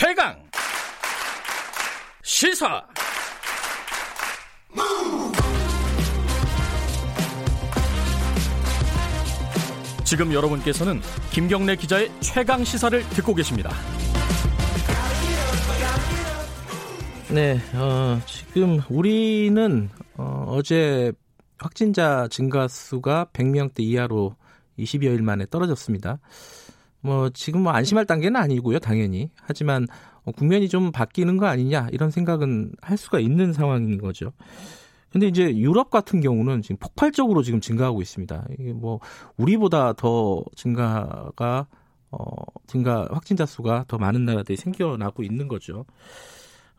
최강 시사 지금 여러분께서는 김경래 기자의 최강 시사를 듣고 계십니다. 네, 어, 지금 우리는 어, 제 확진자 증가 수가 100명대 이하로 20여일 만에 떨어졌습니다. 뭐 지금 뭐 안심할 단계는 아니고요, 당연히. 하지만 어, 국면이 좀 바뀌는 거 아니냐 이런 생각은 할 수가 있는 상황인 거죠. 근데 이제 유럽 같은 경우는 지금 폭발적으로 지금 증가하고 있습니다. 이게 뭐 우리보다 더 증가가 어 증가 확진자 수가 더 많은 나라들이 생겨나고 있는 거죠.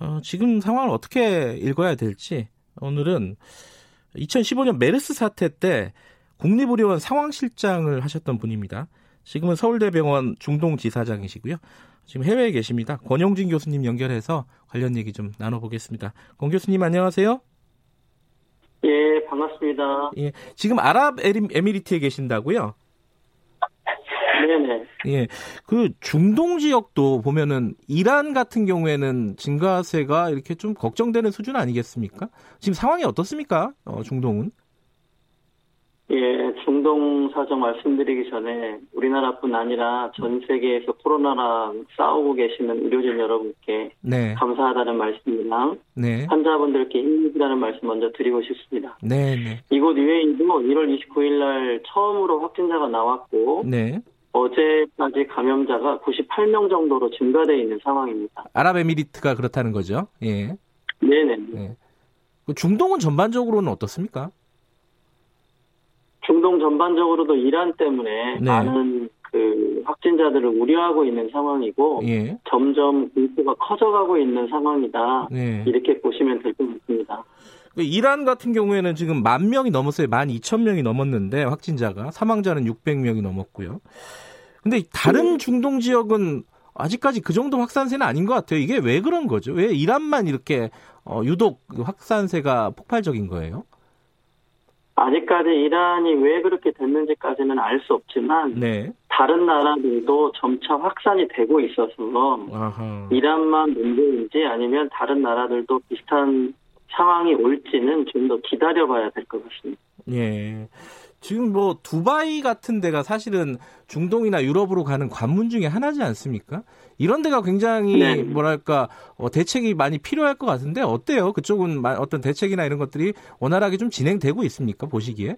어 지금 상황을 어떻게 읽어야 될지 오늘은 2015년 메르스 사태 때 국립의료원 상황실장을 하셨던 분입니다. 지금은 서울대병원 중동지사장이시고요. 지금 해외에 계십니다. 권영진 교수님 연결해서 관련 얘기 좀 나눠보겠습니다. 권 교수님 안녕하세요. 예, 반갑습니다. 예, 지금 아랍에미리트에 계신다고요? 네네. 예, 그 중동 지역도 보면은 이란 같은 경우에는 증가세가 이렇게 좀 걱정되는 수준 아니겠습니까? 지금 상황이 어떻습니까? 어, 중동은? 예, 중동 사정 말씀드리기 전에 우리나라뿐 아니라 전 세계에서 코로나랑 싸우고 계시는 의료진 여러분께 네. 감사하다는 말씀이랑 네. 환자분들께 힘내시다는 말씀 먼저 드리고 싶습니다. 네, 네. 이곳 UAE도 1월 29일 날 처음으로 확진자가 나왔고 네. 어제까지 감염자가 98명 정도로 증가되어 있는 상황입니다. 아랍에미리트가 그렇다는 거죠. 예. 네네. 네. 그 중동은 전반적으로는 어떻습니까? 중동 전반적으로도 이란 때문에 네. 많은 그 확진자들을 우려하고 있는 상황이고 예. 점점 공포가 커져가고 있는 상황이다. 네. 이렇게 보시면 될 것 같습니다. 그 이란 같은 경우에는 지금 만 명이 넘었어요. 만 이천 명이 넘었는데 확진자가 사망자는 600명이 넘었고요. 근데 다른 중동 지역은 아직까지 그 정도 확산세는 아닌 것 같아요. 이게 왜 그런 거죠? 왜 이란만 이렇게 어, 유독 확산세가 폭발적인 거예요? 아직까지 이란이 왜 그렇게 됐는지까지는 알 수 없지만 네. 다른 나라들도 점차 확산이 되고 있어서 아하. 이란만 문제인지 아니면 다른 나라들도 비슷한 상황이 올지는 좀 더 기다려봐야 될 것 같습니다. 예. 지금 뭐 두바이 같은 데가 사실은 중동이나 유럽으로 가는 관문 중에 하나지 않습니까? 이런 데가 굉장히 네. 뭐랄까 어, 대책이 많이 필요할 것 같은데 어때요? 그쪽은 마- 어떤 대책이나 이런 것들이 원활하게 좀 진행되고 있습니까? 보시기에?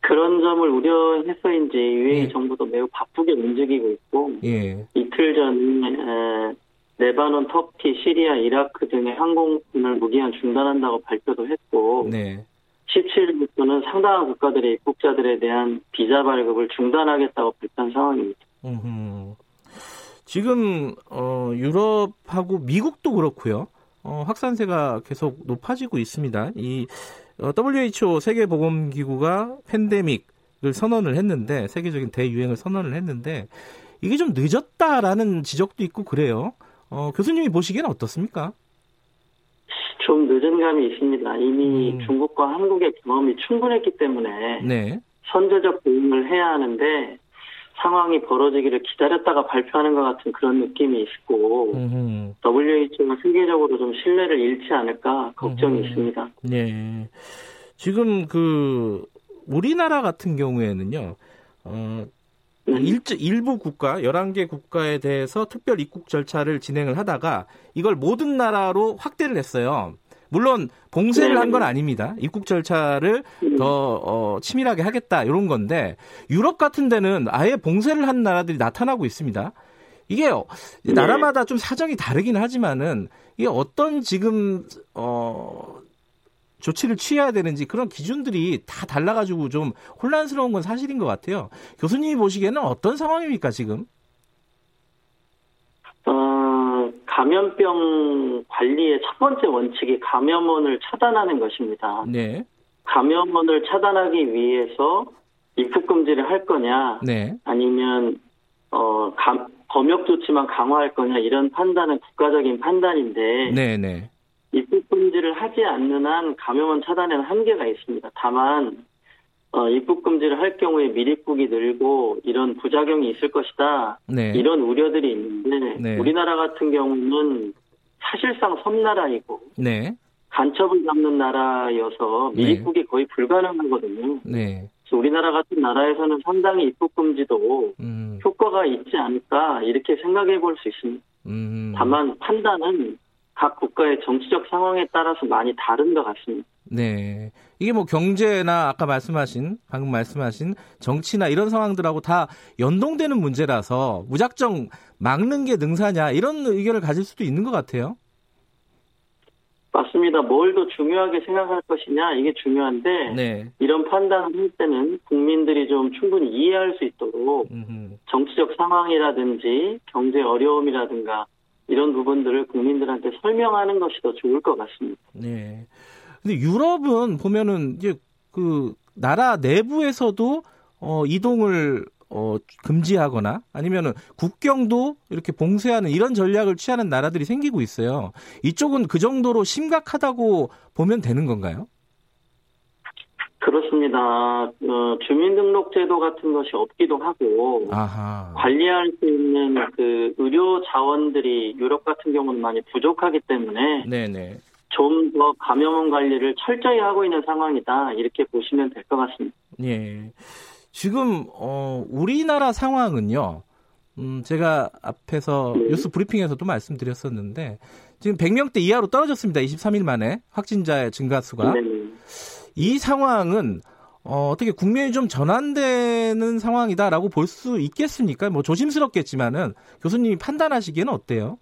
그런 점을 우려해서인지 UAE 예. 정부도 매우 바쁘게 움직이고 있고 예. 이틀 전에 에, 레바논, 터키, 시리아, 이라크 등의 항공을 무기한 중단한다고 발표도 했고 네. 17일부터는 상당한 국가들의 입국자들에 대한 비자 발급을 중단하겠다고 발표한 상황입니다. 음흠. 지금 어, 유럽하고 미국도 그렇고요. 어, 확산세가 계속 높아지고 있습니다. 이 어, WHO 세계보건기구가 팬데믹을 선언을 했는데 세계적인 대유행을 선언을 했는데 이게 좀 늦었다라는 지적도 있고 그래요. 어, 교수님이 보시기에는 어떻습니까? 좀 늦은 감이 있습니다. 이미 음. 중국과 한국의 경험이 충분했기 때문에 네. 선제적 대응을 해야 하는데 상황이 벌어지기를 기다렸다가 발표하는 것 같은 그런 느낌이 있고 음흠. WHO가 세계적으로 좀 신뢰를 잃지 않을까 걱정이 음. 있습니다. 네. 지금 그 우리나라 같은 경우에는요. 어, 네. 일, 일부 국가, 11개 국가에 대해서 특별 입국 절차를 진행을 하다가 이걸 모든 나라로 확대를 했어요. 물론 봉쇄를 네. 한건 아닙니다. 입국 절차를 음. 더 어, 치밀하게 하겠다 이런 건데 유럽 같은 데는 아예 봉쇄를 한 나라들이 나타나고 있습니다. 이게 어, 네. 나라마다 좀 사정이 다르긴 하지만은 이게 어떤 지금 어 조치를 취해야 되는지 그런 기준들이 다 달라가지고 좀 혼란스러운 건 사실인 것 같아요. 교수님이 보시기에는 어떤 상황입니까 지금? 감염병 관리의 첫 번째 원칙이 감염원을 차단하는 것입니다. 네, 감염원을 차단하기 위해서 입국 금지를 할 거냐, 네, 아니면 어, 감- 검역 조치만 강화할 거냐 이런 판단은 국가적인 판단인데 네, 네, 입국 금지를 하지 않는 한 감염원 차단에는 한계가 있습니다. 다만 어, 입국 금지를 할 경우에 밀입국이 늘고 이런 부작용이 있을 것이다. 네. 이런 우려들이 있는데 네. 우리나라 같은 경우는 사실상 섬나라이고 네. 간첩을 잡는 나라여서 네. 밀입국이 거의 불가능하거든요. 네. 그래서 우리나라 같은 나라에서는 상당히 입국 금지도 음. 효과가 있지 않을까 이렇게 생각해 볼 수 있습니다. 음. 다만 판단은 각 국가의 정치적 상황에 따라서 많이 다른 것 같습니다. 네. 이게 뭐 경제나 아까 말씀하신 방금 말씀하신 정치나 이런 상황들하고 다 연동되는 문제라서 무작정 막는 게 능사냐 이런 의견을 가질 수도 있는 것 같아요. 맞습니다. 뭘 더 중요하게 생각할 것이냐 이게 중요한데 네. 이런 판단을 할 때는 국민들이 좀 충분히 이해할 수 있도록 음흠. 정치적 상황이라든지 경제 어려움이라든가 이런 부분들을 국민들한테 설명하는 것이 더 좋을 것 같습니다. 네. 근데 유럽은 보면은 이제 그 나라 내부에서도 어 이동을 어 금지하거나 아니면은 국경도 이렇게 봉쇄하는 이런 전략을 취하는 나라들이 생기고 있어요. 이쪽은 그 정도로 심각하다고 보면 되는 건가요? 그렇습니다. 어, 주민등록제도 같은 것이 없기도 하고 아하. 관리할 수 있는 그 의료 자원들이 유럽 같은 경우는 많이 부족하기 때문에 네네. 좀더 감염원 관리를 철저히 하고 있는 상황이다 이렇게 보시면 될 것 같습니다. 예. 지금 어 우리나라 상황은요. 음 제가 앞에서 네. 뉴스 브리핑에서도 말씀드렸었는데 지금 100명대 이하로 떨어졌습니다. 23일 만에 확진자의 증가 수가. 네. 이 상황은 어, 어떻게 국면이 좀 전환되는 상황이다라고 볼 수 있겠습니까? 뭐 조심스럽겠지만은 교수님이 판단하시기에는 어때요?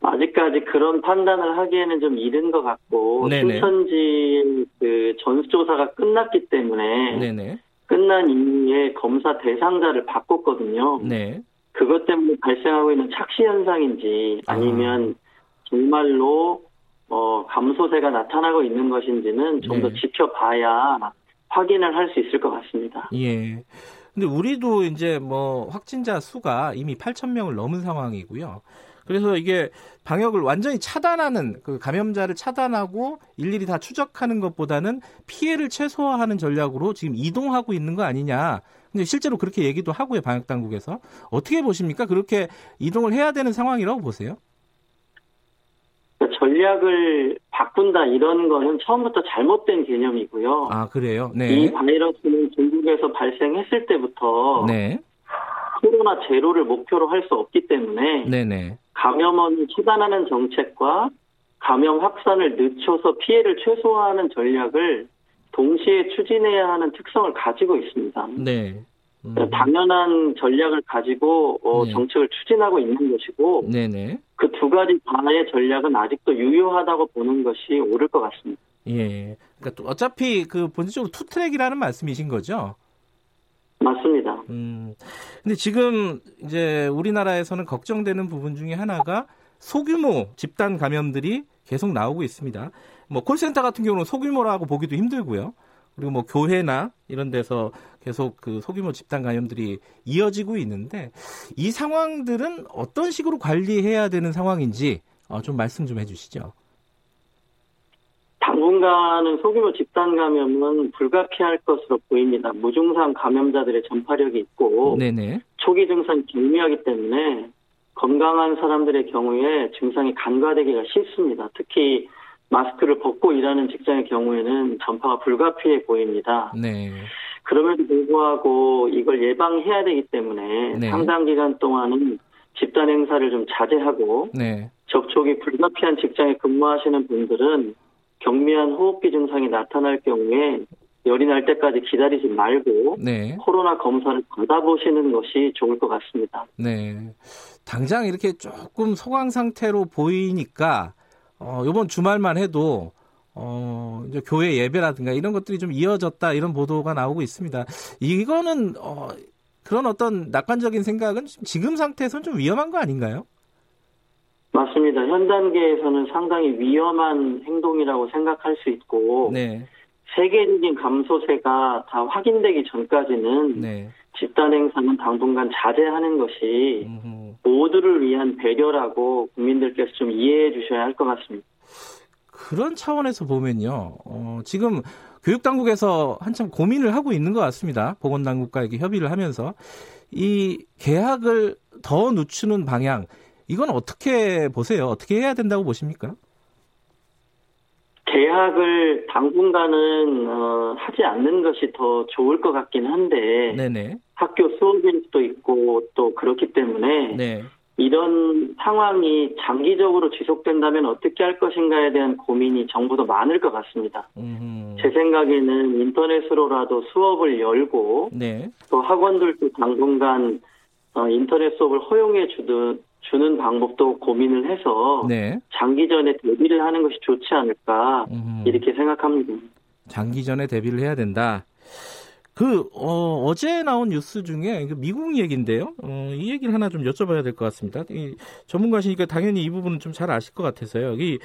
아직까지 그런 판단을 하기에는 좀 이른 것 같고 네네. 신천지 그 전수조사가 끝났기 때문에 네네. 끝난 이후에 검사 대상자를 바꿨거든요. 네. 그것 때문에 발생하고 있는 착시 현상인지 아니면 정말로 어, 감소세가 나타나고 있는 것인지는 좀더 네. 지켜봐야 확인을 할 수 있을 것 같습니다. 예. 근데 우리도 이제 뭐 확진자 수가 이미 8천 명을 넘은 상황이고요. 그래서 이게 방역을 완전히 차단하는 그 감염자를 차단하고 일일이 다 추적하는 것보다는 피해를 최소화하는 전략으로 지금 이동하고 있는 거 아니냐. 근데 실제로 그렇게 얘기도 하고요, 방역 당국에서. 어떻게 보십니까? 그렇게 이동을 해야 되는 상황이라고 보세요? 전략을 바꾼다 이런 거는 처음부터 잘못된 개념이고요. 아, 그래요? 이 네. 바이러스는 중국에서 발생했을 때부터 네. 코로나 제로를 목표로 할 수 없기 때문에 네네. 감염원을 차단하는 정책과 감염 확산을 늦춰서 피해를 최소화하는 전략을 동시에 추진해야 하는 특성을 가지고 있습니다. 네. 음. 당연한 전략을 가지고 어, 네. 정책을 추진하고 있는 것이고. 그 두 가지 다의 전략은 아직도 유효하다고 보는 것이 옳을 것 같습니다. 예. 그러니까 또 어차피 그 본질적으로 투트랙이라는 말씀이신 거죠? 맞습니다. 음. 근데 지금 이제 우리나라에서는 걱정되는 부분 중에 하나가 소규모 집단 감염들이 계속 나오고 있습니다. 뭐 콜센터 같은 경우는 소규모라고 보기도 힘들고요. 그리고 뭐 교회나 이런 데서 계속 그 소규모 집단 감염들이 이어지고 있는데 이 상황들은 어떤 식으로 관리해야 되는 상황인지 어, 좀 말씀 좀 해주시죠. 당분간은 소규모 집단 감염은 불가피할 것으로 보입니다. 무증상 감염자들의 전파력이 있고 네네. 초기 증상이 경미하기 때문에 건강한 사람들의 경우에 증상이 간과되기가 쉽습니다. 특히 마스크를 벗고 일하는 직장의 경우에는 전파가 불가피해 보입니다. 네. 그럼에도 불구하고 이걸 예방해야 되기 때문에 네. 상당 기간 동안은 집단 행사를 좀 자제하고 네. 접촉이 불가피한 직장에 근무하시는 분들은 경미한 호흡기 증상이 나타날 경우에 열이 날 때까지 기다리지 말고 네. 코로나 검사를 받아보시는 것이 좋을 것 같습니다. 네. 당장 이렇게 조금 소강 상태로 보이니까 어 이번 주말만 해도 어 이제 교회 예배라든가 이런 것들이 좀 이어졌다 이런 보도가 나오고 있습니다. 이거는 어 그런 어떤 낙관적인 생각은 지금 상태에서는 좀 위험한 거 아닌가요? 맞습니다. 현 단계에서는 상당히 위험한 행동이라고 생각할 수 있고 네. 세계적인 감소세가 다 확인되기 전까지는 네. 집단 행사는 당분간 자제하는 것이 음흠. 모두를 위한 배려라고 국민들께서 좀 이해해 주셔야 할 것 같습니다. 그런 차원에서 보면요. 어, 지금 교육 당국에서 한참 고민을 하고 있는 것 같습니다. 보건 당국과 이렇게 협의를 하면서 이 계약을 더 늦추는 방향 이건 어떻게 보세요? 어떻게 해야 된다고 보십니까? 계약을 당분간은 어, 하지 않는 것이 더 좋을 것 같긴 한데 네네. 학교 수업일 수도 있고 또 그렇기 때문에 네. 이런 상황이 장기적으로 지속된다면 어떻게 할 것인가에 대한 고민이 정부도 많을 것 같습니다. 음흠. 제 생각에는 인터넷으로라도 수업을 열고 네. 또 학원들도 당분간 어, 인터넷 수업을 허용해 주든 주는 방법도 고민을 해서 네. 장기전에 대비를 하는 것이 좋지 않을까 음흠. 이렇게 생각합니다. 장기전에 대비를 해야 된다. 그 어, 어제 나온 뉴스 중에 그 미국 얘기인데요. 어, 이 얘기를 하나 좀 여쭤봐야 될 것 같습니다. 이 전문가시니까 당연히 이 부분은 좀 잘 아실 것 같아서요. 이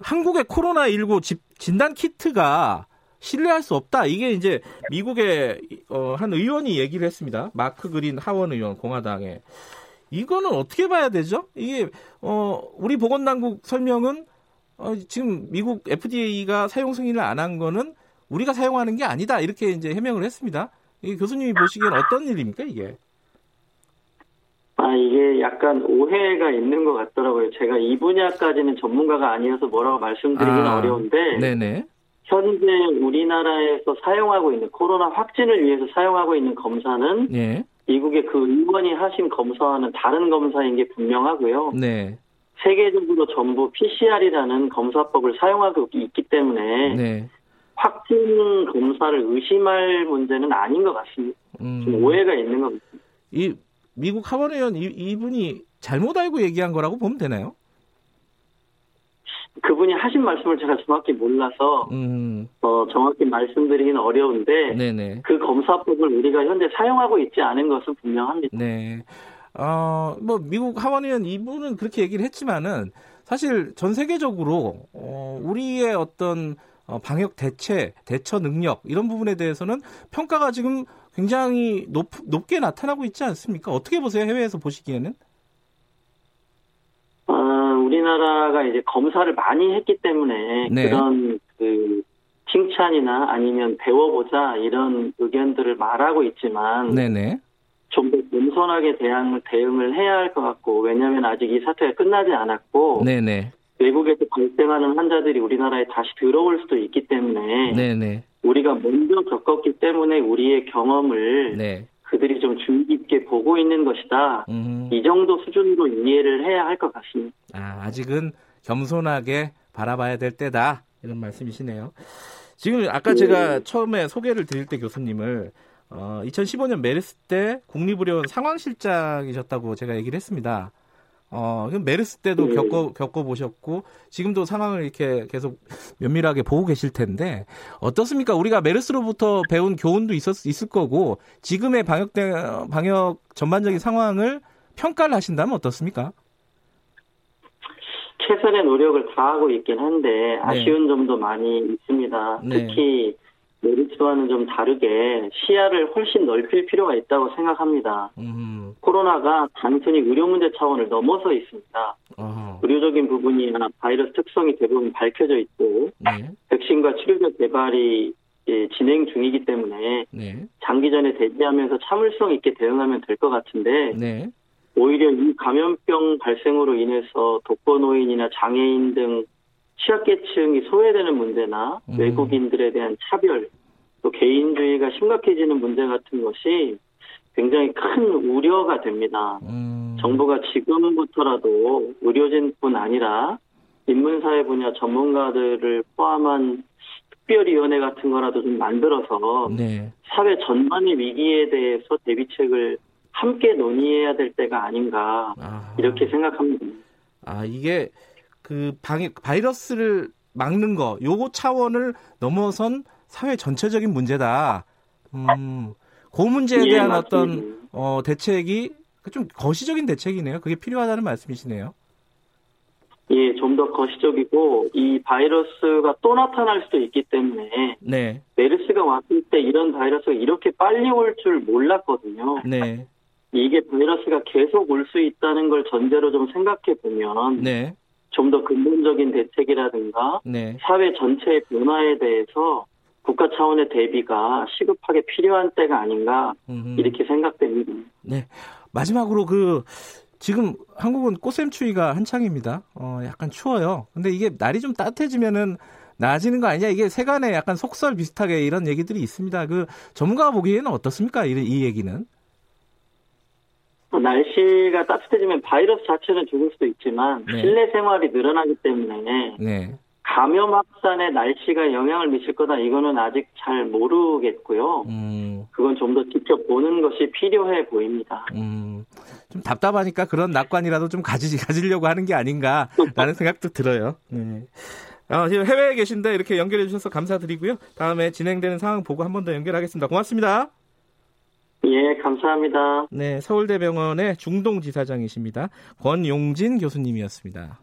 한국의 코로나 19 진단 키트가 신뢰할 수 없다. 이게 이제 미국의 어, 한 의원이 얘기를 했습니다. 마크 그린 하원 의원 공화당에 이거는 어떻게 봐야 되죠? 이게 어, 우리 보건당국 설명은 어, 지금 미국 FDA가 사용 승인을 안 한 거는 우리가 사용하는 게 아니다 이렇게 이제 해명을 했습니다. 이 교수님이 보시기엔 어떤 일입니까 이게? 아 이게 약간 오해가 있는 것 같더라고요. 제가 이 분야까지는 전문가가 아니어서 뭐라고 말씀드리기는 아, 어려운데 네네. 현재 우리나라에서 사용하고 있는 코로나 확진을 위해서 사용하고 있는 검사는 예. 미국의 그 의원이 하신 검사와는 다른 검사인 게 분명하고요. 네. 세계적으로 전부 PCR이라는 검사법을 사용하고 있기 때문에 네. 확진 검사를 의심할 문제는 아닌 것 같습니다. 좀 음, 오해가 있는 것 같습니다. 이 미국 하원 의원 이, 이분이 잘못 알고 얘기한 거라고 보면 되나요? 그분이 하신 말씀을 제가 정확히 몰라서 음, 어, 정확히 말씀드리기는 어려운데 네네. 그 검사법을 우리가 현재 사용하고 있지 않은 것은 분명합니다. 네. 어, 뭐, 미국 하원 의원 이분은 그렇게 얘기를 했지만은 사실 전 세계적으로, 어, 우리의 어떤 어, 방역 대체, 대처 능력, 이런 부분에 대해서는 평가가 지금 굉장히 높, 높게 나타나고 있지 않습니까? 어떻게 보세요? 해외에서 보시기에는? 어, 우리나라가 이제 검사를 많이 했기 때문에 네. 그런 그 칭찬이나 아니면 배워보자 이런 의견들을 말하고 있지만 네네. 좀더 겸손하게 대응을, 대응을 해야 할 것 같고 왜냐하면 아직 이 사태가 끝나지 않았고 네네. 외국에서 발생하는 환자들이 우리나라에 다시 들어올 수도 있기 때문에 네네. 우리가 먼저 겪었기 때문에 우리의 경험을 네. 그들이 좀 주의 깊게 보고 있는 것이다. 음, 이 정도 수준으로 이해를 해야 할 것 같습니다. 아, 아직은 겸손하게 바라봐야 될 때다. 이런 말씀이시네요. 지금 아까 제가 처음에 소개를 드릴 때 교수님을 어, 2015년 메르스 때 국립의료원 상황실장이셨다고 제가 얘기를 했습니다. 어, 메르스 때도 네. 겪어, 겪어보셨고, 지금도 상황을 이렇게 계속 면밀하게 보고 계실 텐데, 어떻습니까? 우리가 메르스로부터 배운 교훈도 있었, 있을 거고, 지금의 방역, 대, 방역 전반적인 상황을 평가를 하신다면 어떻습니까? 최선의 노력을 다하고 있긴 한데 아쉬운 점도 많이 있습니다. 네. 특히 메르스와는 좀 다르게 시야를 훨씬 넓힐 필요가 있다고 생각합니다. 음, 코로나가 단순히 의료 문제 차원을 넘어서 있습니다. 어, 의료적인 부분이나 바이러스 특성이 대부분 밝혀져 있고 네, 백신과 치료제 개발이 예, 진행 중이기 때문에 네, 장기전에 대비하면서 참을성 있게 대응하면 될 것 같은데 네, 오히려 이 감염병 발생으로 인해서 독거노인이나 장애인 등 취약계층이 소외되는 문제나 음. 외국인들에 대한 차별, 또 개인주의가 심각해지는 문제 같은 것이 굉장히 큰 우려가 됩니다. 음, 정부가 지금부터라도 의료진뿐 아니라 인문사회 분야 전문가들을 포함한 특별위원회 같은 거라도 좀 만들어서 네, 사회 전반의 위기에 대해서 대비책을 함께 논의해야 될 때가 아닌가 아, 이렇게 생각합니다. 아, 이게 그 방역 바이러스를 막는 거 요거 차원을 넘어선 사회 전체적인 문제다. 음. 그 문제에 예, 대한 맞습니다. 어떤 어 대책이 좀 거시적인 대책이네요. 그게 필요하다는 말씀이시네요. 예, 좀 더 거시적이고 이 바이러스가 또 나타날 수도 있기 때문에 네. 메르스가 왔을 때 이런 바이러스가 이렇게 빨리 올 줄 몰랐거든요. 네. 이게 바이러스가 계속 올 수 있다는 걸 전제로 좀 생각해 보면 네. 좀 더 근본적인 대책이라든가 네. 사회 전체의 변화에 대해서 국가 차원의 대비가 시급하게 필요한 때가 아닌가 음. 이렇게 생각됩니다. 네. 마지막으로 그 지금 한국은 꽃샘추위가 한창입니다. 어, 약간 추워요. 근데 이게 날이 좀 따뜻해지면은 나아지는 거 아니냐? 이게 세간에 약간 속설 비슷하게 이런 얘기들이 있습니다. 그 전문가가 보기에는 어떻습니까? 이, 이 얘기는? 어, 날씨가 따뜻해지면 바이러스 자체는 죽을 수도 있지만 네. 실내 생활이 늘어나기 때문에 네. 감염 확산에 날씨가 영향을 미칠 거다 이거는 아직 잘 모르겠고요. 음, 그건 좀 더 지켜보는 것이 필요해 보입니다. 음, 좀 답답하니까 그런 낙관이라도 좀 가지, 가지려고 하는 게 아닌가라는 생각도 들어요. 네. 아, 지금 해외에 계신데 이렇게 연결해 주셔서 감사드리고요. 다음에 진행되는 상황 보고 한 번 더 연결하겠습니다. 고맙습니다. 예, 감사합니다. 네, 서울대병원의 중동지사장이십니다. 권용진 교수님이었습니다.